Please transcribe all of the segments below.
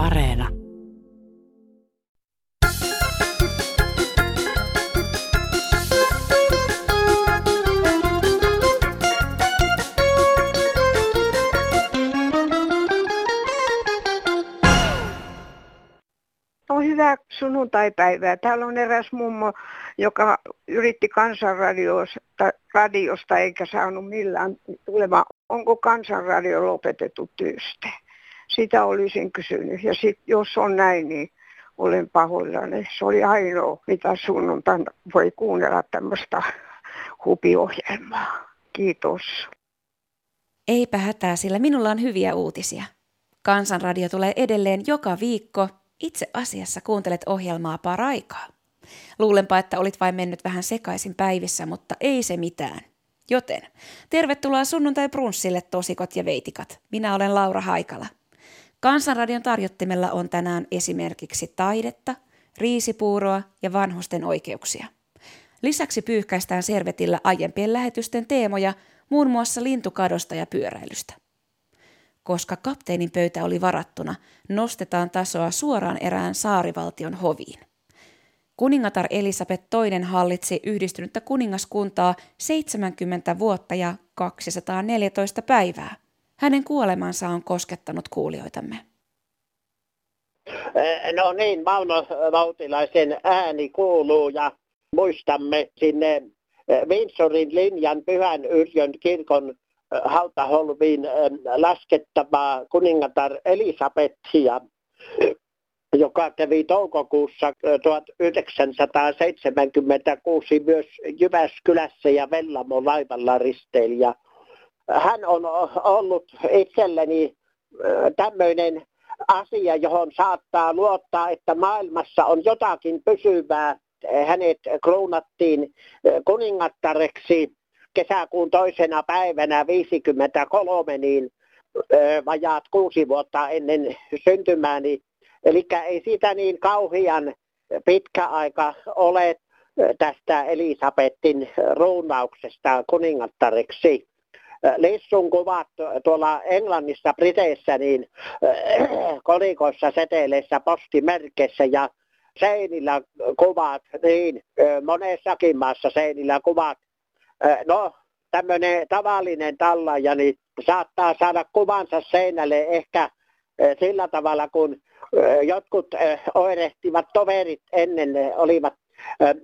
Areena. No hyvää sunnuntaipäivää. Täällä on eräs mummo, joka yritti kansanradiosta radiosta eikä saanut millään tulemaan. Onko kansanradio lopetettu työstä? Sitä olisin kysynyt. Ja sit, jos on näin, niin olen pahoillani. Se oli ainoa, mitä sunnuntaina voi kuunnella tämmöistä hupiohjelmaa. Kiitos. Eipä hätää, sillä minulla on hyviä uutisia. Kansanradio tulee edelleen joka viikko. Itse asiassa kuuntelet ohjelmaa paraikaa. Luulenpa, että olit vain mennyt vähän sekaisin päivissä, mutta ei se mitään. Joten tervetuloa sunnuntai brunssille tosikot ja veitikat. Minä olen Laura Haikala. Kansanradion tarjottimella on tänään esimerkiksi taidetta, riisipuuroa ja vanhusten oikeuksia. Lisäksi pyyhkäistään servetillä aiempien lähetysten teemoja, muun muassa lintukadosta ja pyöräilystä. Koska kapteenin pöytä oli varattuna, nostetaan tasoa suoraan erään saarivaltion hoviin. Kuningatar Elisabeth II hallitsi yhdistynyttä kuningaskuntaa 70 vuotta ja 214 päivää. Hänen kuolemansa on koskettanut kuulijoitamme. No niin, Mauno Vautilaisen ääni kuuluu ja muistamme sinne Windsorin linjan Pyhän Yrjön kirkon hautaholviin laskettavaa kuningatar Elisabethia, joka kävi toukokuussa 1976 myös Jyväskylässä ja Vellamo laivalla risteilijä. Hän on ollut itselleni tämmöinen asia, johon saattaa luottaa, että maailmassa on jotakin pysyvää. Hänet kruunattiin kuningattareksi kesäkuun toisena päivänä 53, niin vajaat kuusi vuotta ennen syntymääni. Eli ei siitä niin kauhian pitkä aika ole tästä Elisabetin ruunauksesta kuningattareksi. Lissun kuvat tuolla Englannissa, Briteissä, niin kolikoissa, seteleissä, postimerkeissä ja seinillä kuvat, niin monessakin maassa seinillä kuvat. No, tämmöinen tavallinen tallaja, niin saattaa saada kuvansa seinälle ehkä sillä tavalla, kun jotkut oirehtivat toverit ennen olivat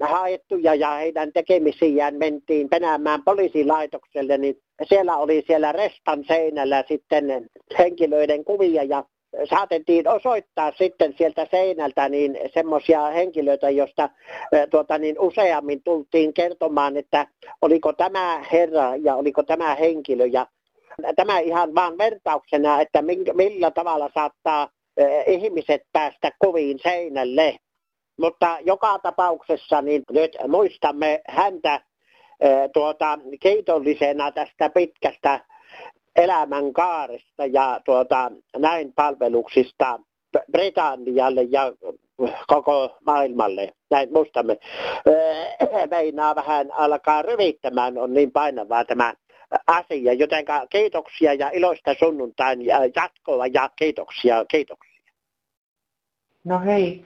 haettuja ja heidän tekemisiään mentiin penäämään poliisilaitokselle, niin siellä oli siellä restan seinällä sitten henkilöiden kuvia ja saatettiin osoittaa sitten sieltä seinältä niin semmoisia henkilöitä, joista tuota, niin useammin tultiin kertomaan, että oliko tämä herra ja oliko tämä henkilö. Ja tämä ihan vaan vertauksena, että millä tavalla saattaa ihmiset päästä kuviin seinälle. Mutta joka tapauksessa niin nyt muistamme häntä tuota, kiitollisena tästä pitkästä elämänkaaresta ja tuota, näin palveluksista Britannialle ja koko maailmalle. Näin muistamme. Meinaa vähän alkaa ryvittämään, on niin painavaa tämä asia. Joten kiitoksia ja iloista sunnuntain ja jatkoa ja kiitoksia, kiitoksia. No hei,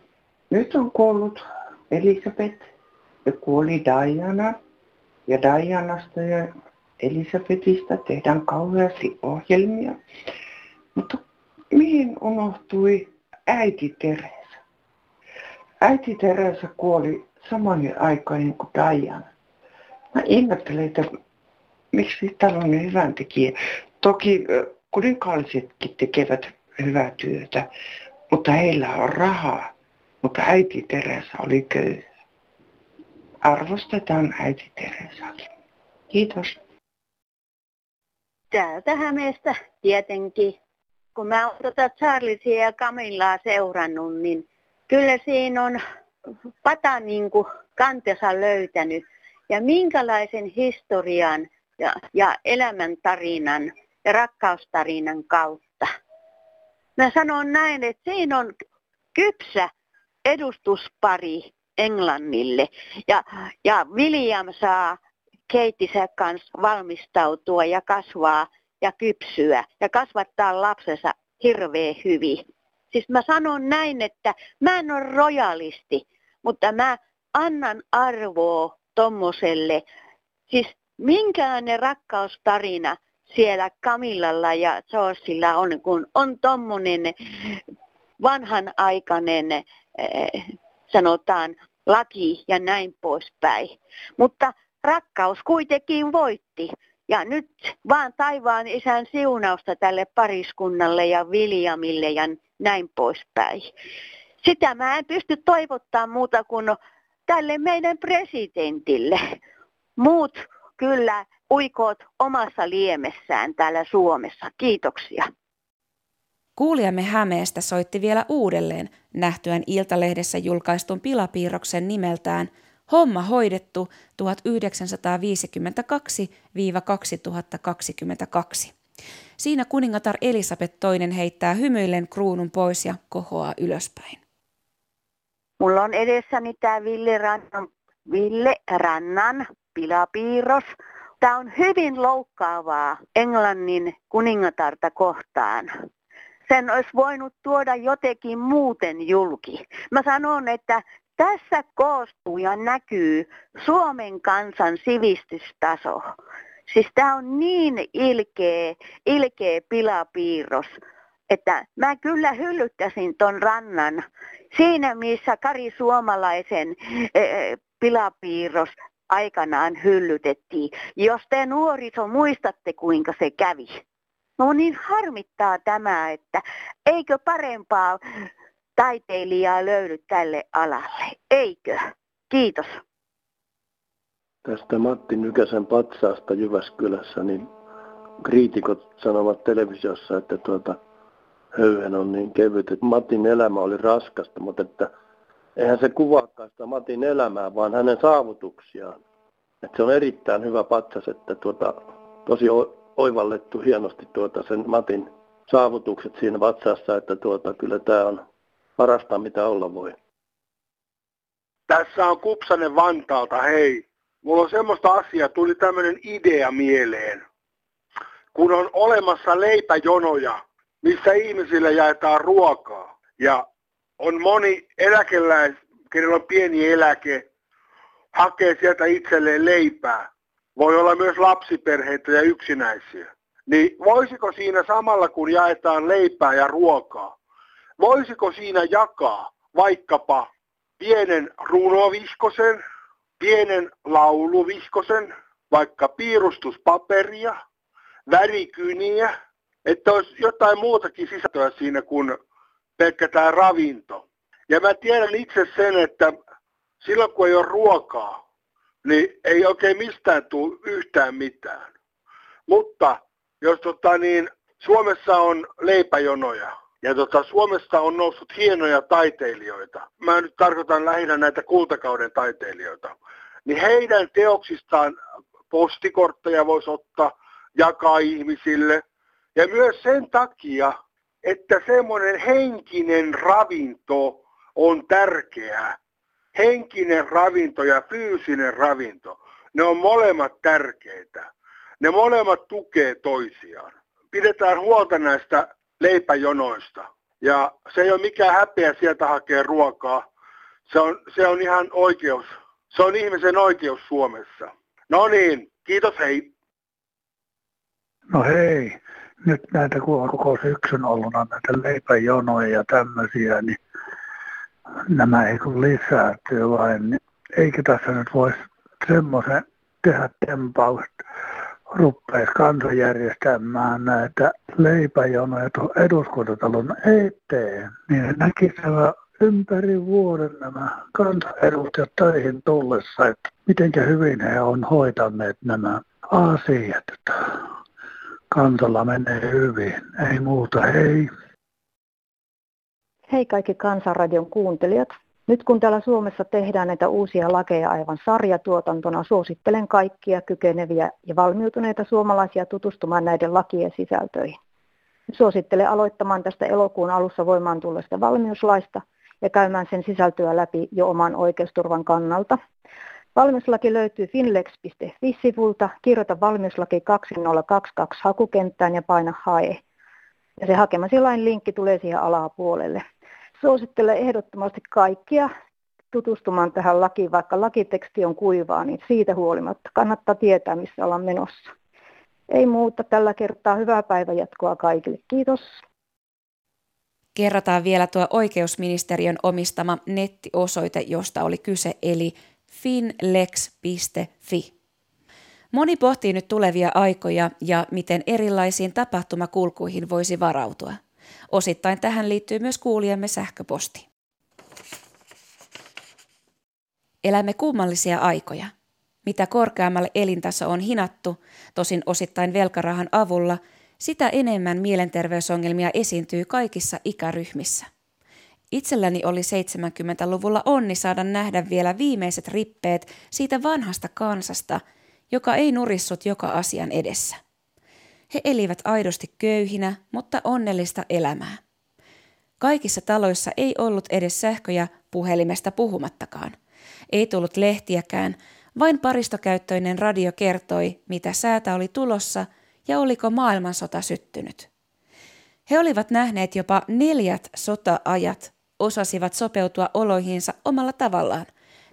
nyt on kuollut Elisabeth ja kuoli Diana. Ja Dianasta ja Elisabetista tehdään kauheasti ohjelmia. Mutta mihin unohtui äiti Teresa? Äiti Teresa kuoli samoin aikaan kuin Diana. Mä ihmettelen, että miksi tällainen hyvän tekijä. Toki kuninkaallisetkin tekevät hyvää työtä, mutta heillä on rahaa. Mutta äiti Teresa oli köyhä. Arvostetaan äiti Teresakin. Kiitos. Täältä Hämeestä tietenkin. Kun mä oon tuota Charlesia ja Camillaa seurannut, niin kyllä siinä on pata niin kuin kantensa löytänyt. Ja minkälaisen historian ja, ja elämäntarinan ja rakkaustarinan kautta. Mä sanon näin, että siinä on kypsä edustuspari Englannille. Ja, ja William saa Keittisä kanssa valmistautua ja kasvaa ja kypsyä ja kasvattaa lapsensa hirveän hyvin. Siis mä sanon näin, että mä en ole rojalisti, mutta mä annan arvoa tommoselle. Siis minkälainen rakkaustarina siellä Kamillalla ja Georgilla on, kun on tommonen vanhanaikainen, sanotaan, laki ja näin poispäin. Mutta rakkaus kuitenkin voitti. Ja nyt vaan taivaan isän siunausta tälle pariskunnalle ja Viljamille ja näin poispäin. Sitä mä en pysty toivottaa muuta kuin tälle meidän presidentille. Muut kyllä uikoot omassa liemessään täällä Suomessa. Kiitoksia. Kuulijamme Hämeestä soitti vielä uudelleen nähtyään Iltalehdessä julkaistun pilapiirroksen nimeltään Homma hoidettu 1952-2022. Siinä kuningatar Elisabeth II heittää hymyillen kruunun pois ja kohoaa ylöspäin. Mulla on edessäni tämä Ville Rannan, Ville Rannan pilapiirros. Tämä on hyvin loukkaavaa Englannin kuningatarta kohtaan. Sen olisi voinut tuoda jotenkin muuten julki. Mä sanon, että tässä koostuu ja näkyy Suomen kansan sivistystaso. Siis tämä on niin ilkeä, ilkeä pilapiirros, että mä kyllä hyllyttäisin ton rannan siinä, missä Kari Suomalaisen e, pilapiirros aikanaan hyllytettiin. Jos te nuoriso muistatte, kuinka se kävi. No niin harmittaa tämä, että eikö parempaa taiteilijaa löydy tälle alalle, eikö? Kiitos. Tästä Matti Nykäsen patsaasta Jyväskylässä, niin kriitikot sanovat televisiossa, että tuota, höyhen on niin kevyt, että Matin elämä oli raskasta, mutta että eihän se kuvaakaan sitä Matin elämää, vaan hänen saavutuksiaan. Että se on erittäin hyvä patsas, että tuota, tosi oivallettu hienosti tuota sen Matin saavutukset siinä vatsassa, että tuota, kyllä tämä on parasta, mitä olla voi. Tässä on Kupsanen Vantaalta, hei. Mulla on semmoista asiaa, tuli tämmöinen idea mieleen. Kun on olemassa leipäjonoja, missä ihmisille jaetaan ruokaa. Ja on moni eläkeläis, kenellä on pieni eläke, hakee sieltä itselleen leipää. Voi olla myös lapsiperheitä ja yksinäisiä. Niin voisiko siinä samalla kun jaetaan leipää ja ruokaa, voisiko siinä jakaa vaikkapa pienen runoviskosen, pienen lauluviskosen, vaikka piirustuspaperia, värikyniä, että olisi jotain muutakin sisältöä siinä kuin pelkkä tämä ravinto. Ja mä tiedän itse sen, että silloin kun ei ole ruokaa, niin ei oikein mistään tule yhtään mitään. Mutta jos tota, niin, Suomessa on leipäjonoja ja tota, Suomessa on noussut hienoja taiteilijoita, mä nyt tarkoitan lähinnä näitä kultakauden taiteilijoita, niin heidän teoksistaan postikortteja voisi ottaa, jakaa ihmisille. Ja myös sen takia, että semmoinen henkinen ravinto on tärkeää. Henkinen ravinto ja fyysinen ravinto, ne on molemmat tärkeitä. Ne molemmat tukee toisiaan. Pidetään huolta näistä leipäjonoista. Ja se ei ole mikään häpeä sieltä hakea ruokaa. Se on, se on ihan oikeus. Se on ihmisen oikeus Suomessa. No niin, kiitos hei. No hei, nyt näitä kun on koko syksyn ollut näitä leipäjonoja ja tämmöisiä, niin nämä ei kun lisääntyy vain. Niin eikö tässä nyt voisi semmoisen tehdä tempaukset, ruppeisi kansa järjestämään näitä leipäjonoja tuon eduskuntatalon eteen, niin näkisivät ympäri vuoden nämä kansanedustajat töihin tullessa, että miten hyvin he on hoitaneet nämä asiat. Kansalla menee hyvin, ei muuta, hei. Hei kaikki Kansanradion kuuntelijat. Nyt kun täällä Suomessa tehdään näitä uusia lakeja aivan sarjatuotantona, suosittelen kaikkia kykeneviä ja valmiutuneita suomalaisia tutustumaan näiden lakien sisältöihin. Suosittelen aloittamaan tästä elokuun alussa voimaan tulleesta valmiuslaista ja käymään sen sisältöä läpi jo oman oikeusturvan kannalta. Valmiuslaki löytyy finlex.fi-sivulta. Kirjoita valmiuslaki 2022 hakukenttään ja paina hae. Ja se hakemasi lain linkki tulee siihen alapuolelle. Suosittelen ehdottomasti kaikkia tutustumaan tähän lakiin, vaikka lakiteksti on kuivaa, niin siitä huolimatta kannattaa tietää, missä ollaan menossa. Ei muuta tällä kertaa. Hyvää päivänjatkoa kaikille. Kiitos. Kerrataan vielä tuo oikeusministeriön omistama nettiosoite, josta oli kyse, eli finlex.fi. Moni pohtii nyt tulevia aikoja ja miten erilaisiin tapahtumakulkuihin voisi varautua. Osittain tähän liittyy myös kuulijamme sähköposti. Elämme kummallisia aikoja. Mitä korkeammalle elintaso on hinattu, tosin osittain velkarahan avulla, sitä enemmän mielenterveysongelmia esiintyy kaikissa ikäryhmissä. Itselläni oli 70-luvulla onni saada nähdä vielä viimeiset rippeet siitä vanhasta kansasta, joka ei nurissut joka asian edessä. He elivät aidosti köyhinä, mutta onnellista elämää. Kaikissa taloissa ei ollut edes sähköjä puhelimesta puhumattakaan. Ei tullut lehtiäkään, vain paristokäyttöinen radio kertoi, mitä säätä oli tulossa ja oliko maailmansota syttynyt. He olivat nähneet jopa neljät sota-ajat, osasivat sopeutua oloihinsa omalla tavallaan,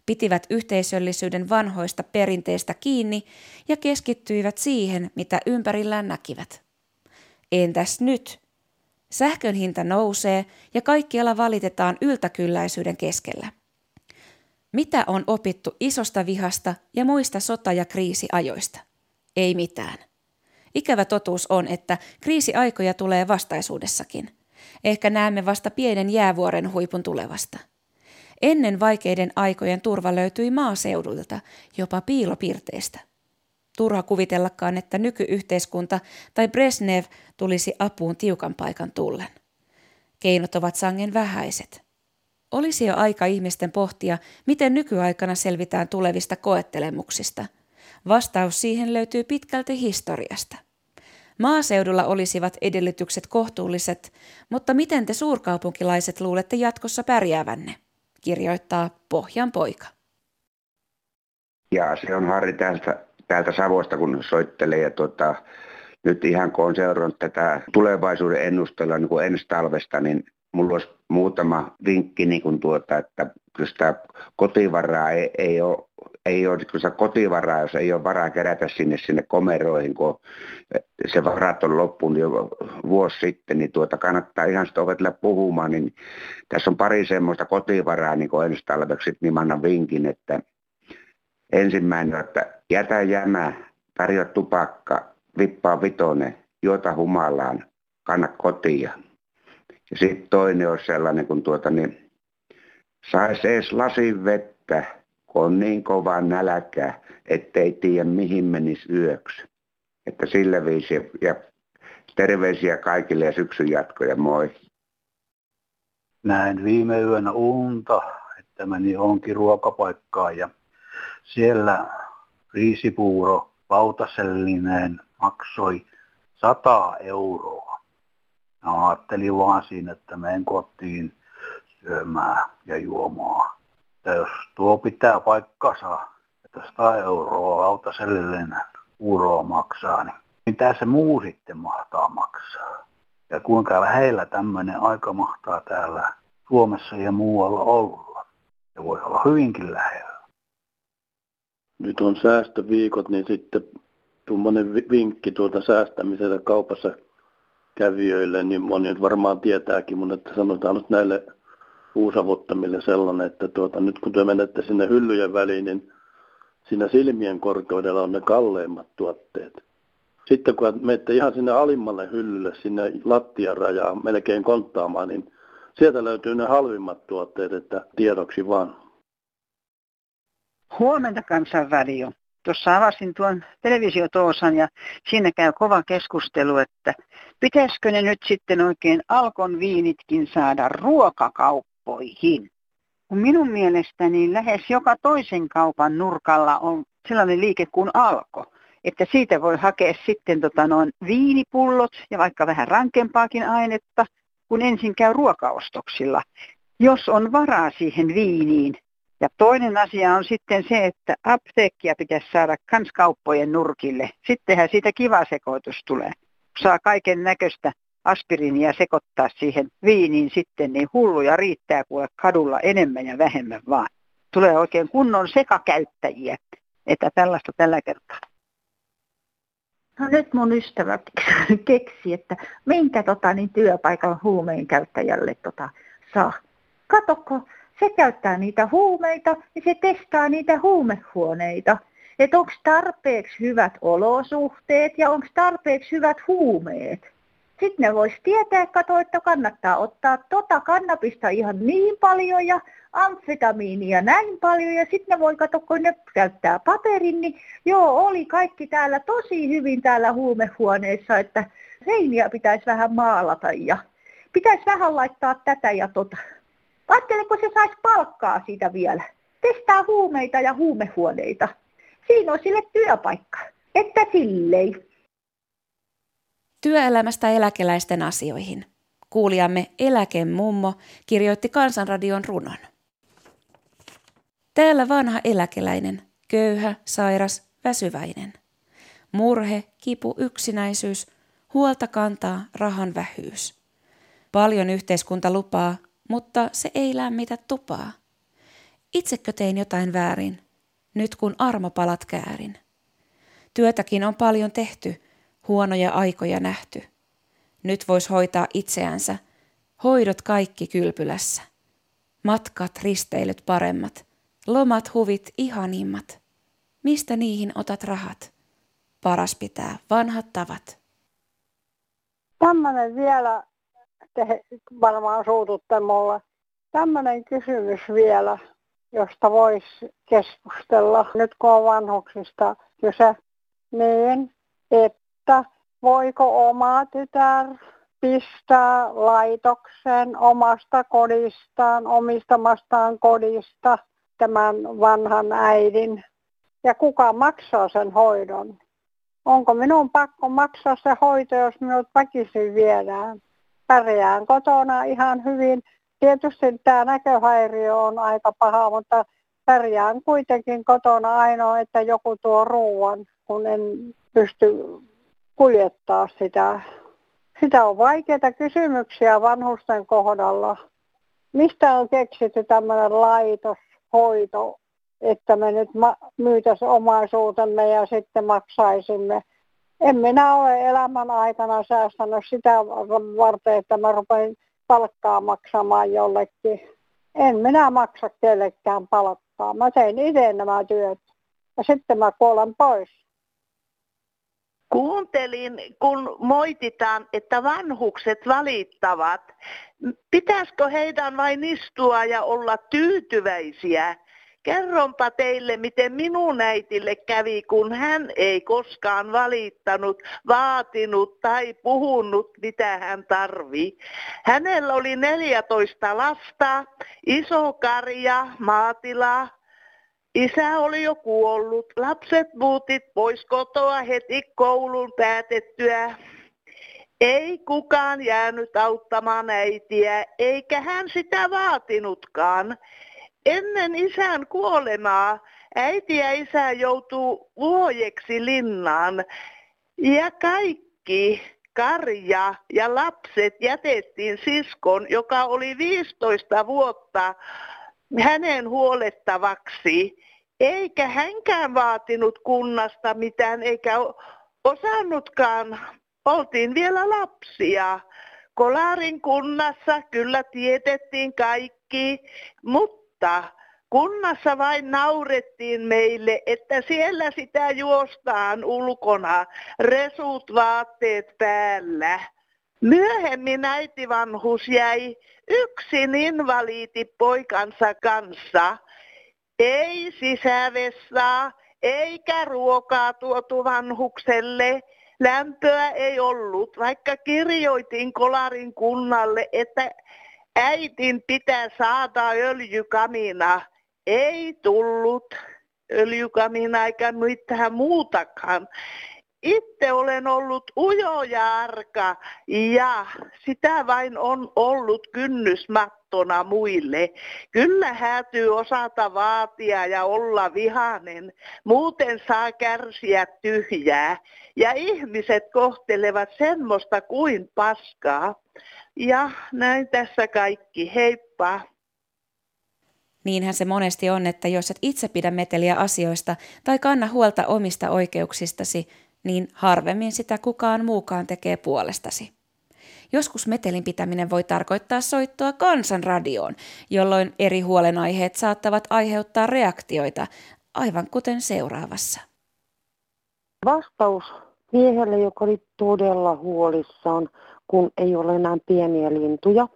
pitivät yhteisöllisyyden vanhoista perinteistä kiinni ja keskittyivät siihen, mitä ympärillään näkivät. Entäs nyt? Sähkön hinta nousee ja kaikkialla valitetaan yltäkylläisyyden keskellä. Mitä on opittu isosta vihasta ja muista sota- ja kriisiajoista? Ei mitään. Ikävä totuus on, että kriisiaikoja tulee vastaisuudessakin. Ehkä näemme vasta pienen jäävuoren huipun tulevasta. Ennen vaikeiden aikojen turva löytyi maaseudulta, jopa piilopirteistä. Turha kuvitellakaan, että nykyyhteiskunta tai Brezhnev tulisi apuun tiukan paikan tullen. Keinot ovat sangen vähäiset – olisi jo aika ihmisten pohtia, miten nykyaikana selvitään tulevista koettelemuksista. Vastaus siihen löytyy pitkälti historiasta. Maaseudulla olisivat edellytykset kohtuulliset, mutta miten te suurkaupunkilaiset luulette jatkossa pärjäävänne? Kirjoittaa Pohjan poika. Ja se on Harri täältä, täältä Savosta, kun soittelee. Ja tuota, nyt ihan kun on seurannut tätä tulevaisuuden ennustelua niin ensi talvesta, niin mulla olisi muutama vinkki, niin kuin tuota, että kyllä sitä kotivaraa ei, ei ole ei ole kyllä kotivaraa, jos ei ole varaa kerätä sinne, sinne komeroihin, kun se varat on loppunut jo vuosi sitten, niin tuota kannattaa ihan sitä opetella puhumaan. Niin tässä on pari semmoista kotivaraa, niin kuin ensi talveksi, niin mä annan vinkin, että ensimmäinen, että jätä jämä, tarjoa tupakka, vippaa vitone, juota humalaan, kanna kotia. Ja sitten toinen on sellainen, kun tuota, niin saisi edes lasin vettä, kun on niin kova nälkä, ettei tiedä mihin menisi yöksi. Että sillä viisi ja terveisiä kaikille ja syksyn jatkoja, moi. Näin viime yönä unta, että meni onkin ruokapaikkaan ja siellä riisipuuro lautasellinen maksoi 100 euroa. Mä ajattelin vaan siinä, että menen kotiin syömään ja juomaan. Ja jos tuo pitää paikkansa, että 100 euroa lautasellinen uroa maksaa, niin mitä se muu sitten mahtaa maksaa? Ja kuinka lähellä tämmöinen aika mahtaa täällä Suomessa ja muualla olla? Se voi olla hyvinkin lähellä. Nyt on säästöviikot, niin sitten tuommoinen vinkki tuolta säästämiseltä kaupassa kävijöille, niin moni varmaan tietääkin, mutta että sanotaan nyt näille uusavuttamille sellainen, että tuota, nyt kun te menette sinne hyllyjen väliin, niin siinä silmien korkeudella on ne kalleimmat tuotteet. Sitten kun menette ihan sinne alimmalle hyllylle, sinne lattian rajaan melkein konttaamaan, niin sieltä löytyy ne halvimmat tuotteet, että tiedoksi vaan. Huomenta kansanradio tuossa avasin tuon televisiotoosan ja siinä käy kova keskustelu, että pitäisikö ne nyt sitten oikein Alkon viinitkin saada ruokakauppoihin. Kun minun mielestäni lähes joka toisen kaupan nurkalla on sellainen liike kuin Alko, että siitä voi hakea sitten tota noin viinipullot ja vaikka vähän rankempaakin ainetta, kun ensin käy ruokaostoksilla. Jos on varaa siihen viiniin, ja toinen asia on sitten se, että apteekkia pitäisi saada kanskauppojen nurkille. Sittenhän siitä kiva sekoitus tulee. Saa kaiken näköistä aspiriinia sekoittaa siihen viiniin sitten, niin hulluja riittää kuule kadulla enemmän ja vähemmän vaan. Tulee oikein kunnon sekakäyttäjiä, että tällaista tällä kertaa. No nyt mun ystävä keksi, että minkä tota, niin työpaikan huumeen käyttäjälle tota, saa. Katokko, se käyttää niitä huumeita ja se testaa niitä huumehuoneita. Että onko tarpeeksi hyvät olosuhteet ja onko tarpeeksi hyvät huumeet. Sitten ne voisi tietää, kato, että kannattaa ottaa tota kannabista ihan niin paljon ja amfetamiinia näin paljon ja sitten ne voi katsoa, kun ne käyttää paperin, niin joo, oli kaikki täällä tosi hyvin täällä huumehuoneessa, että seiniä pitäisi vähän maalata ja pitäisi vähän laittaa tätä ja tota. Ajattele, kun se saisi palkkaa siitä vielä. Testaa huumeita ja huumehuoneita. Siinä on sille työpaikka. Että silleen. Työelämästä eläkeläisten asioihin. Kuulijamme Eläkemummo kirjoitti Kansanradion runon. Täällä vanha eläkeläinen, köyhä, sairas, väsyväinen. Murhe, kipu, yksinäisyys, huolta kantaa rahan vähyys. Paljon yhteiskunta lupaa, mutta se ei lämmitä tupaa. Itsekö tein jotain väärin, nyt kun armopalat käärin? Työtäkin on paljon tehty, huonoja aikoja nähty. Nyt vois hoitaa itseänsä, hoidot kaikki kylpylässä. Matkat, risteilyt paremmat, lomat, huvit ihanimmat. Mistä niihin otat rahat? Paras pitää vanhat tavat. Tämmöinen vielä, te varmaan suututte mulle. Tämmöinen kysymys vielä, josta voisi keskustella, nyt kun on vanhuksista kyse, niin että että voiko oma tytär pistää laitoksen omasta kodistaan, omistamastaan kodista tämän vanhan äidin. Ja kuka maksaa sen hoidon? Onko minun pakko maksaa se hoito, jos minut väkisin viedään? Pärjään kotona ihan hyvin. Tietysti tämä näköhäiriö on aika paha, mutta pärjään kuitenkin kotona ainoa, että joku tuo ruoan, kun en pysty kuljettaa sitä. Sitä on vaikeita kysymyksiä vanhusten kohdalla. Mistä on keksitty tämmöinen laitoshoito, että me nyt myytäisiin omaisuutemme ja sitten maksaisimme. En minä ole elämän aikana säästänyt sitä varten, että mä rupean palkkaa maksamaan jollekin. En minä maksa kellekään palkkaa. Mä teen itse nämä työt ja sitten mä kuolen pois. Kuuntelin, kun moititaan, että vanhukset valittavat. Pitäisikö heidän vain istua ja olla tyytyväisiä? Kerronpa teille, miten minun äitille kävi, kun hän ei koskaan valittanut, vaatinut tai puhunut, mitä hän tarvii. Hänellä oli 14 lasta, iso karja, maatila, Isä oli jo kuollut. Lapset muutit pois kotoa heti koulun päätettyä. Ei kukaan jäänyt auttamaan äitiä, eikä hän sitä vaatinutkaan. Ennen isän kuolemaa äiti ja isä joutuu vuojeksi linnaan. Ja kaikki karja ja lapset jätettiin siskon, joka oli 15 vuotta hänen huolettavaksi eikä hänkään vaatinut kunnasta mitään, eikä osannutkaan. Oltiin vielä lapsia. Kolarin kunnassa kyllä tietettiin kaikki, mutta kunnassa vain naurettiin meille, että siellä sitä juostaan ulkona, resut vaatteet päällä. Myöhemmin äitivanhus jäi yksin invaliiti poikansa kanssa ei sisävessaa, eikä ruokaa tuotu vanhukselle. Lämpöä ei ollut, vaikka kirjoitin Kolarin kunnalle, että äitin pitää saada öljykamina. Ei tullut öljykamina eikä mitään muutakaan. Itse olen ollut ujo ja ja sitä vain on ollut kynnysmatka vihattona muille. Kyllä häätyy osata vaatia ja olla vihanen, muuten saa kärsiä tyhjää. Ja ihmiset kohtelevat semmoista kuin paskaa. Ja näin tässä kaikki. Heippa! Niinhän se monesti on, että jos et itse pidä meteliä asioista tai kanna huolta omista oikeuksistasi, niin harvemmin sitä kukaan muukaan tekee puolestasi. Joskus metelin pitäminen voi tarkoittaa soittoa kansanradioon, jolloin eri huolenaiheet saattavat aiheuttaa reaktioita, aivan kuten seuraavassa. Vastaus miehelle, joka oli todella huolissaan, kun ei ole enää pieniä lintuja.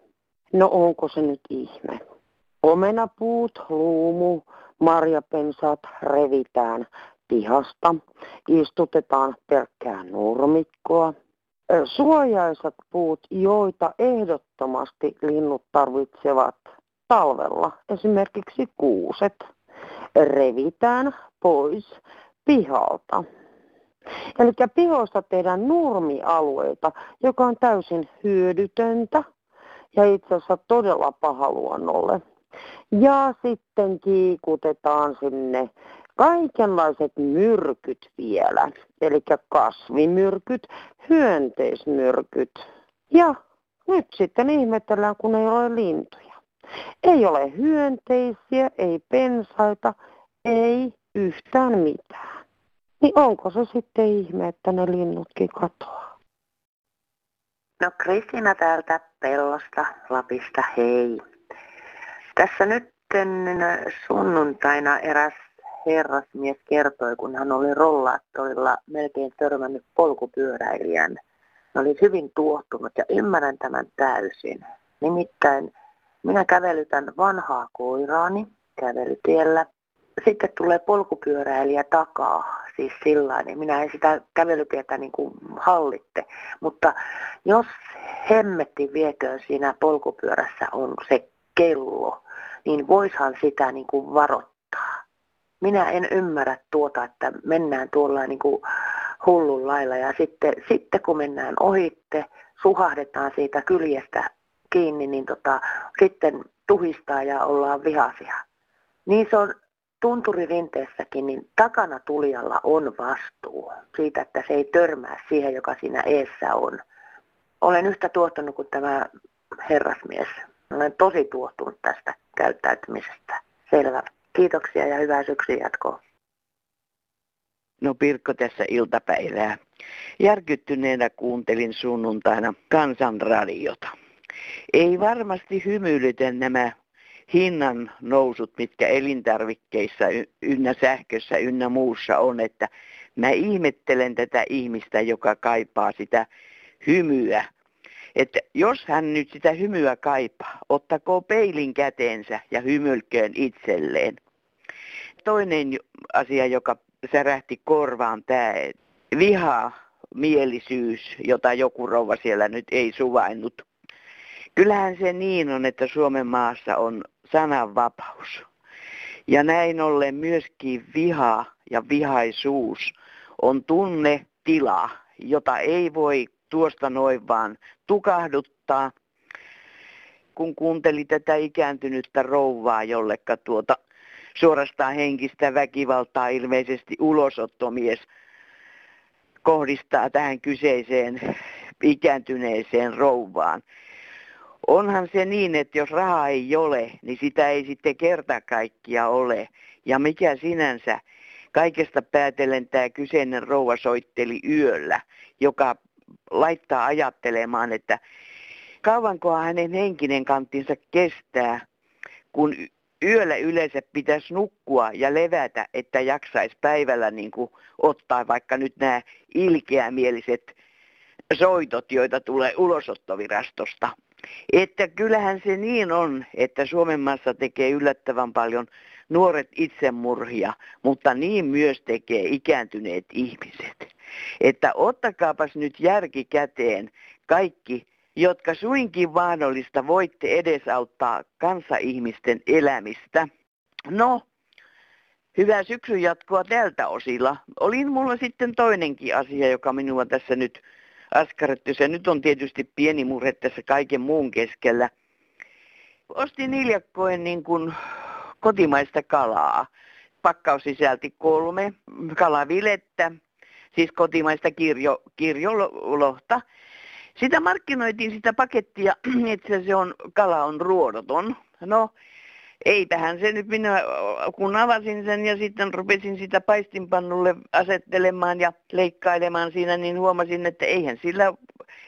No onko se nyt ihme? Omenapuut, luumu, marjapensaat revitään pihasta, istutetaan pelkkää nurmikkoa. Suojaisat puut, joita ehdottomasti linnut tarvitsevat talvella, esimerkiksi kuuset, revitään pois pihalta. Eli pihoista tehdään nurmialueita, joka on täysin hyödytöntä ja itse asiassa todella paha luonnolle. Ja sitten kiikutetaan sinne kaikenlaiset myrkyt vielä, eli kasvimyrkyt, hyönteismyrkyt. Ja nyt sitten ihmetellään, kun ei ole lintuja. Ei ole hyönteisiä, ei pensaita, ei yhtään mitään. Niin onko se sitten ihme, että ne linnutkin katoaa? No Kristiina täältä Pellosta, Lapista, hei. Tässä nyt sunnuntaina eräs herrasmies kertoi, kun hän oli rollaattorilla melkein törmännyt polkupyöräilijän. Hän oli hyvin tuottunut ja ymmärrän tämän täysin. Nimittäin minä kävelytän vanhaa koiraani kävelytiellä. Sitten tulee polkupyöräilijä takaa, siis sillä niin minä en sitä kävelytietä niin kuin hallitte. Mutta jos hemmetti vieköön siinä polkupyörässä on se kello, niin voishan sitä niin kuin varoittaa. Minä en ymmärrä tuota, että mennään tuolla niin kuin hullun lailla ja sitten, sitten kun mennään ohitte, suhahdetaan siitä kyljestä kiinni, niin tota, sitten tuhistaa ja ollaan vihaisia. Niin se on tunturirinteessäkin, niin takana tulijalla on vastuu siitä, että se ei törmää siihen, joka siinä eessä on. Olen yhtä tuottanut kuin tämä herrasmies. Olen tosi tuottunut tästä käyttäytymisestä. Selvä. Kiitoksia ja hyvää syksyn jatkoa. No Pirkko tässä iltapäivää. Järkyttyneenä kuuntelin sunnuntaina kansanradiota. Ei varmasti hymyilytä nämä hinnan nousut, mitkä elintarvikkeissa ynnä sähkössä ynnä muussa on, että mä ihmettelen tätä ihmistä, joka kaipaa sitä hymyä että jos hän nyt sitä hymyä kaipaa, ottako peilin käteensä ja hymylköön itselleen. Toinen asia, joka särähti korvaan, tämä viha, mielisyys, jota joku rouva siellä nyt ei suvainnut. Kyllähän se niin on, että Suomen maassa on sananvapaus. Ja näin ollen myöskin viha ja vihaisuus on tunnetila, jota ei voi tuosta noin vaan tukahduttaa, kun kuunteli tätä ikääntynyttä rouvaa, jollekka tuota suorastaan henkistä väkivaltaa ilmeisesti ulosottomies kohdistaa tähän kyseiseen ikääntyneeseen rouvaan. Onhan se niin, että jos rahaa ei ole, niin sitä ei sitten kerta kaikkia ole. Ja mikä sinänsä, kaikesta päätellen tämä kyseinen rouva soitteli yöllä, joka laittaa ajattelemaan, että kauankohan hänen henkinen kanttinsa kestää, kun yöllä yleensä pitäisi nukkua ja levätä, että jaksaisi päivällä niin kuin ottaa vaikka nyt nämä ilkeämieliset soitot, joita tulee ulosottovirastosta. Että kyllähän se niin on, että Suomen maassa tekee yllättävän paljon nuoret itsemurhia, mutta niin myös tekee ikääntyneet ihmiset. Että ottakaapas nyt järki käteen kaikki, jotka suinkin mahdollista voitte edesauttaa kansaihmisten elämistä. No, hyvää syksyn jatkoa tältä osilla. Olin mulla sitten toinenkin asia, joka minua tässä nyt askarrettu. Se nyt on tietysti pieni murhe tässä kaiken muun keskellä. ostin hiljakkoin niin kuin kotimaista kalaa. Pakkaus sisälti kolme kalavilettä, siis kotimaista kirjo, kirjolohta. Sitä markkinoitiin sitä pakettia, että se on, kala on ruodoton. No, eipähän se nyt minä, kun avasin sen ja sitten rupesin sitä paistinpannulle asettelemaan ja leikkailemaan siinä, niin huomasin, että eihän sillä,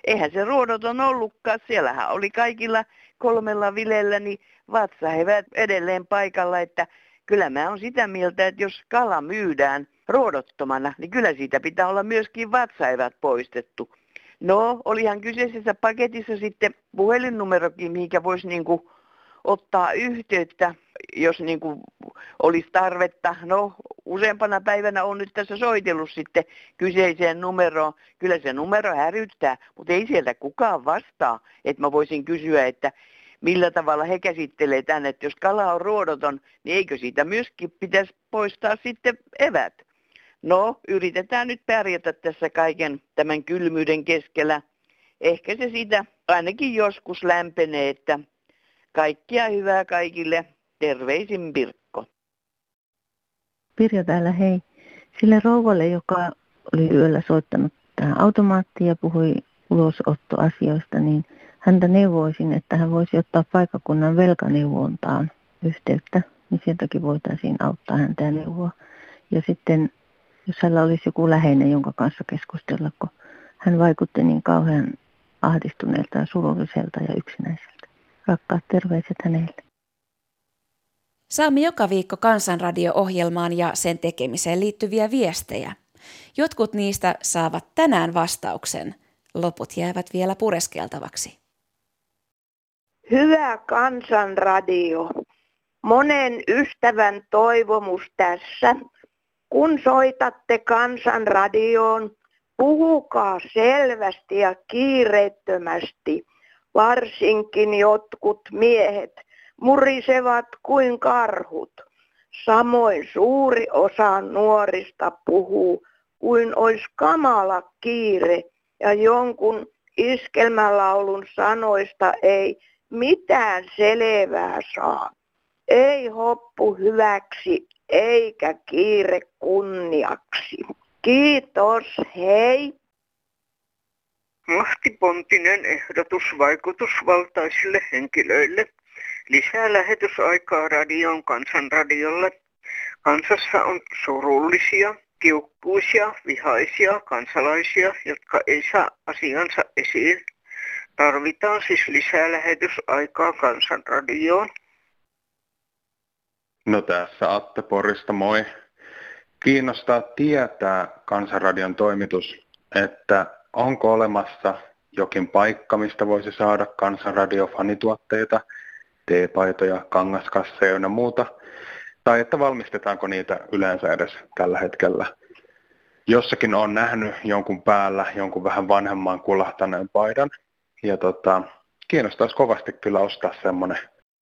eihän se ruodoton ollutkaan. Siellähän oli kaikilla kolmella vilellä niin vatsahevät edelleen paikalla, että kyllä mä on sitä mieltä, että jos kala myydään ruodottomana, niin kyllä siitä pitää olla myöskin vatsaevät poistettu. No, olihan kyseisessä paketissa sitten puhelinnumerokin, mihinkä voisi niinku ottaa yhteyttä, jos niin kuin olisi tarvetta. No, useampana päivänä on nyt tässä soitellut sitten kyseiseen numeroon. Kyllä se numero häryttää, mutta ei sieltä kukaan vastaa. Että mä voisin kysyä, että millä tavalla he käsittelee tänne, että jos kala on ruodoton, niin eikö siitä myöskin pitäisi poistaa sitten evät? No, yritetään nyt pärjätä tässä kaiken tämän kylmyyden keskellä. Ehkä se siitä ainakin joskus lämpenee, että Kaikkia hyvää kaikille. Terveisin Pirkko. Pirjo täällä, hei. Sille rouvalle, joka oli yöllä soittanut tähän automaattiin ja puhui ulosottoasioista, niin häntä neuvoisin, että hän voisi ottaa paikakunnan velkaneuvontaan yhteyttä, niin sieltäkin voitaisiin auttaa häntä ja neuvoa. Ja sitten, jos hänellä olisi joku läheinen, jonka kanssa keskustella, kun hän vaikutti niin kauhean ahdistuneelta ja surulliselta ja yksinäiseltä. Rakkaat terveiset hänelle. Saamme joka viikko Kansanradio-ohjelmaan ja sen tekemiseen liittyviä viestejä. Jotkut niistä saavat tänään vastauksen. Loput jäävät vielä pureskeltavaksi. Hyvä Kansanradio. Monen ystävän toivomus tässä. Kun soitatte Kansanradioon, puhukaa selvästi ja kiireettömästi – Varsinkin jotkut miehet murisevat kuin karhut. Samoin suuri osa nuorista puhuu kuin olisi kamala kiire ja jonkun iskelmälaulun sanoista ei mitään selvää saa. Ei hoppu hyväksi eikä kiire kunniaksi. Kiitos, hei! Mahtipontinen ehdotus vaikutusvaltaisille henkilöille. Lisää lähetysaikaa radion kansanradiolle. Kansassa on surullisia, kiukkuisia, vihaisia kansalaisia, jotka ei saa asiansa esiin. Tarvitaan siis lisää lähetysaikaa kansanradioon. No tässä Atte Porista, moi. Kiinnostaa tietää Kansanradion toimitus, että onko olemassa jokin paikka, mistä voisi saada kansanradiofanituotteita, teepaitoja, kangaskasseja ja muuta, tai että valmistetaanko niitä yleensä edes tällä hetkellä. Jossakin on nähnyt jonkun päällä jonkun vähän vanhemman kulahtaneen paidan, ja tota, kiinnostaisi kovasti kyllä ostaa semmoinen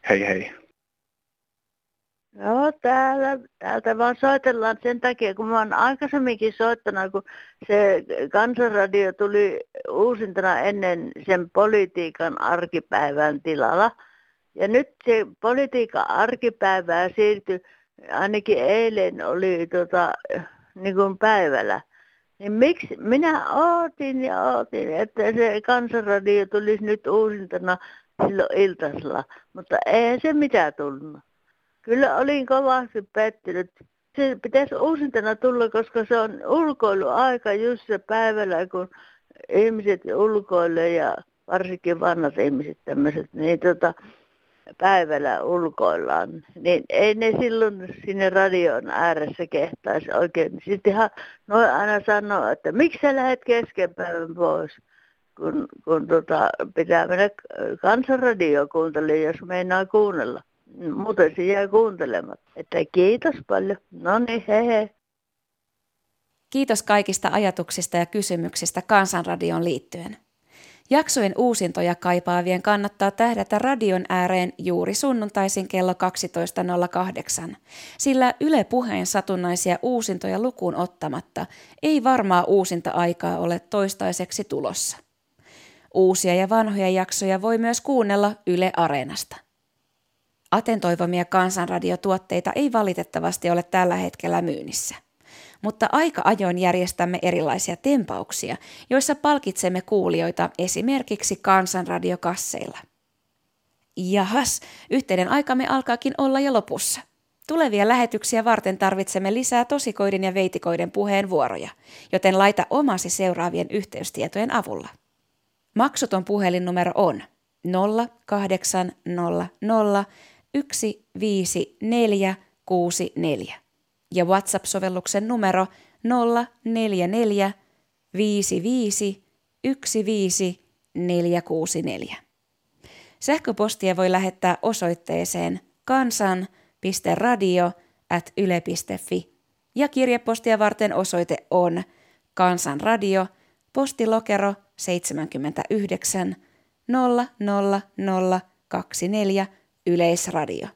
hei hei. Joo, täällä, täältä vaan soitellaan sen takia, kun mä oon aikaisemminkin soittanut, kun se kansanradio tuli uusintana ennen sen politiikan arkipäivän tilalla. Ja nyt se politiikan arkipäivää siirtyi, ainakin eilen oli tota, niin kuin päivällä. Niin miksi minä ootin ja ootin, että se kansanradio tulisi nyt uusintana silloin iltasella, mutta ei se mitään tullut. Kyllä olin kovasti pettynyt. Se pitäisi uusintana tulla, koska se on ulkoiluaika just se päivällä, kun ihmiset ulkoilee ja varsinkin vanhat ihmiset tämmöiset, niin tota, päivällä ulkoillaan, niin ei ne silloin sinne radion ääressä kehtaisi oikein. Sittenhän noin aina sanoo, että miksi sä lähdet kesken päivän pois, kun, kun tota, pitää mennä kansanradio kuuntelemaan, jos meinaa kuunnella. Muuten se jää kuuntelematta. Että kiitos paljon. No niin, he he. Kiitos kaikista ajatuksista ja kysymyksistä Kansanradioon liittyen. Jaksojen uusintoja kaipaavien kannattaa tähdätä radion ääreen juuri sunnuntaisin kello 12.08, sillä Yle Puheen satunnaisia uusintoja lukuun ottamatta ei varmaa uusinta-aikaa ole toistaiseksi tulossa. Uusia ja vanhoja jaksoja voi myös kuunnella Yle Areenasta. Atentoivamia kansanradiotuotteita ei valitettavasti ole tällä hetkellä myynnissä. Mutta aika ajoin järjestämme erilaisia tempauksia, joissa palkitsemme kuulijoita esimerkiksi kansanradiokasseilla. Jahas, yhteinen aikamme alkaakin olla jo lopussa. Tulevia lähetyksiä varten tarvitsemme lisää tosikoiden ja veitikoiden puheenvuoroja, joten laita omasi seuraavien yhteystietojen avulla. Maksuton puhelinnumero on 0800 15464 ja WhatsApp-sovelluksen numero 044 55 15 464. Sähköpostia voi lähettää osoitteeseen kansan.radio.yle.fi ja kirjepostia varten osoite on Kansanradio, postilokero 79 00024 Yleisradio.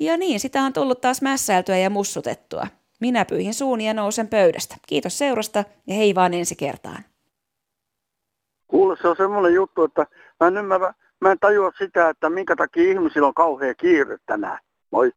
Ja niin, sitä on tullut taas mässäiltyä ja mussutettua. Minä pyyhin suuni ja nousen pöydästä. Kiitos seurasta ja hei vaan ensi kertaan. Kuule, se on semmoinen juttu, että mä en ymmärrä, mä en tajua sitä, että minkä takia ihmisillä on kauhea kiire tänään. Moi.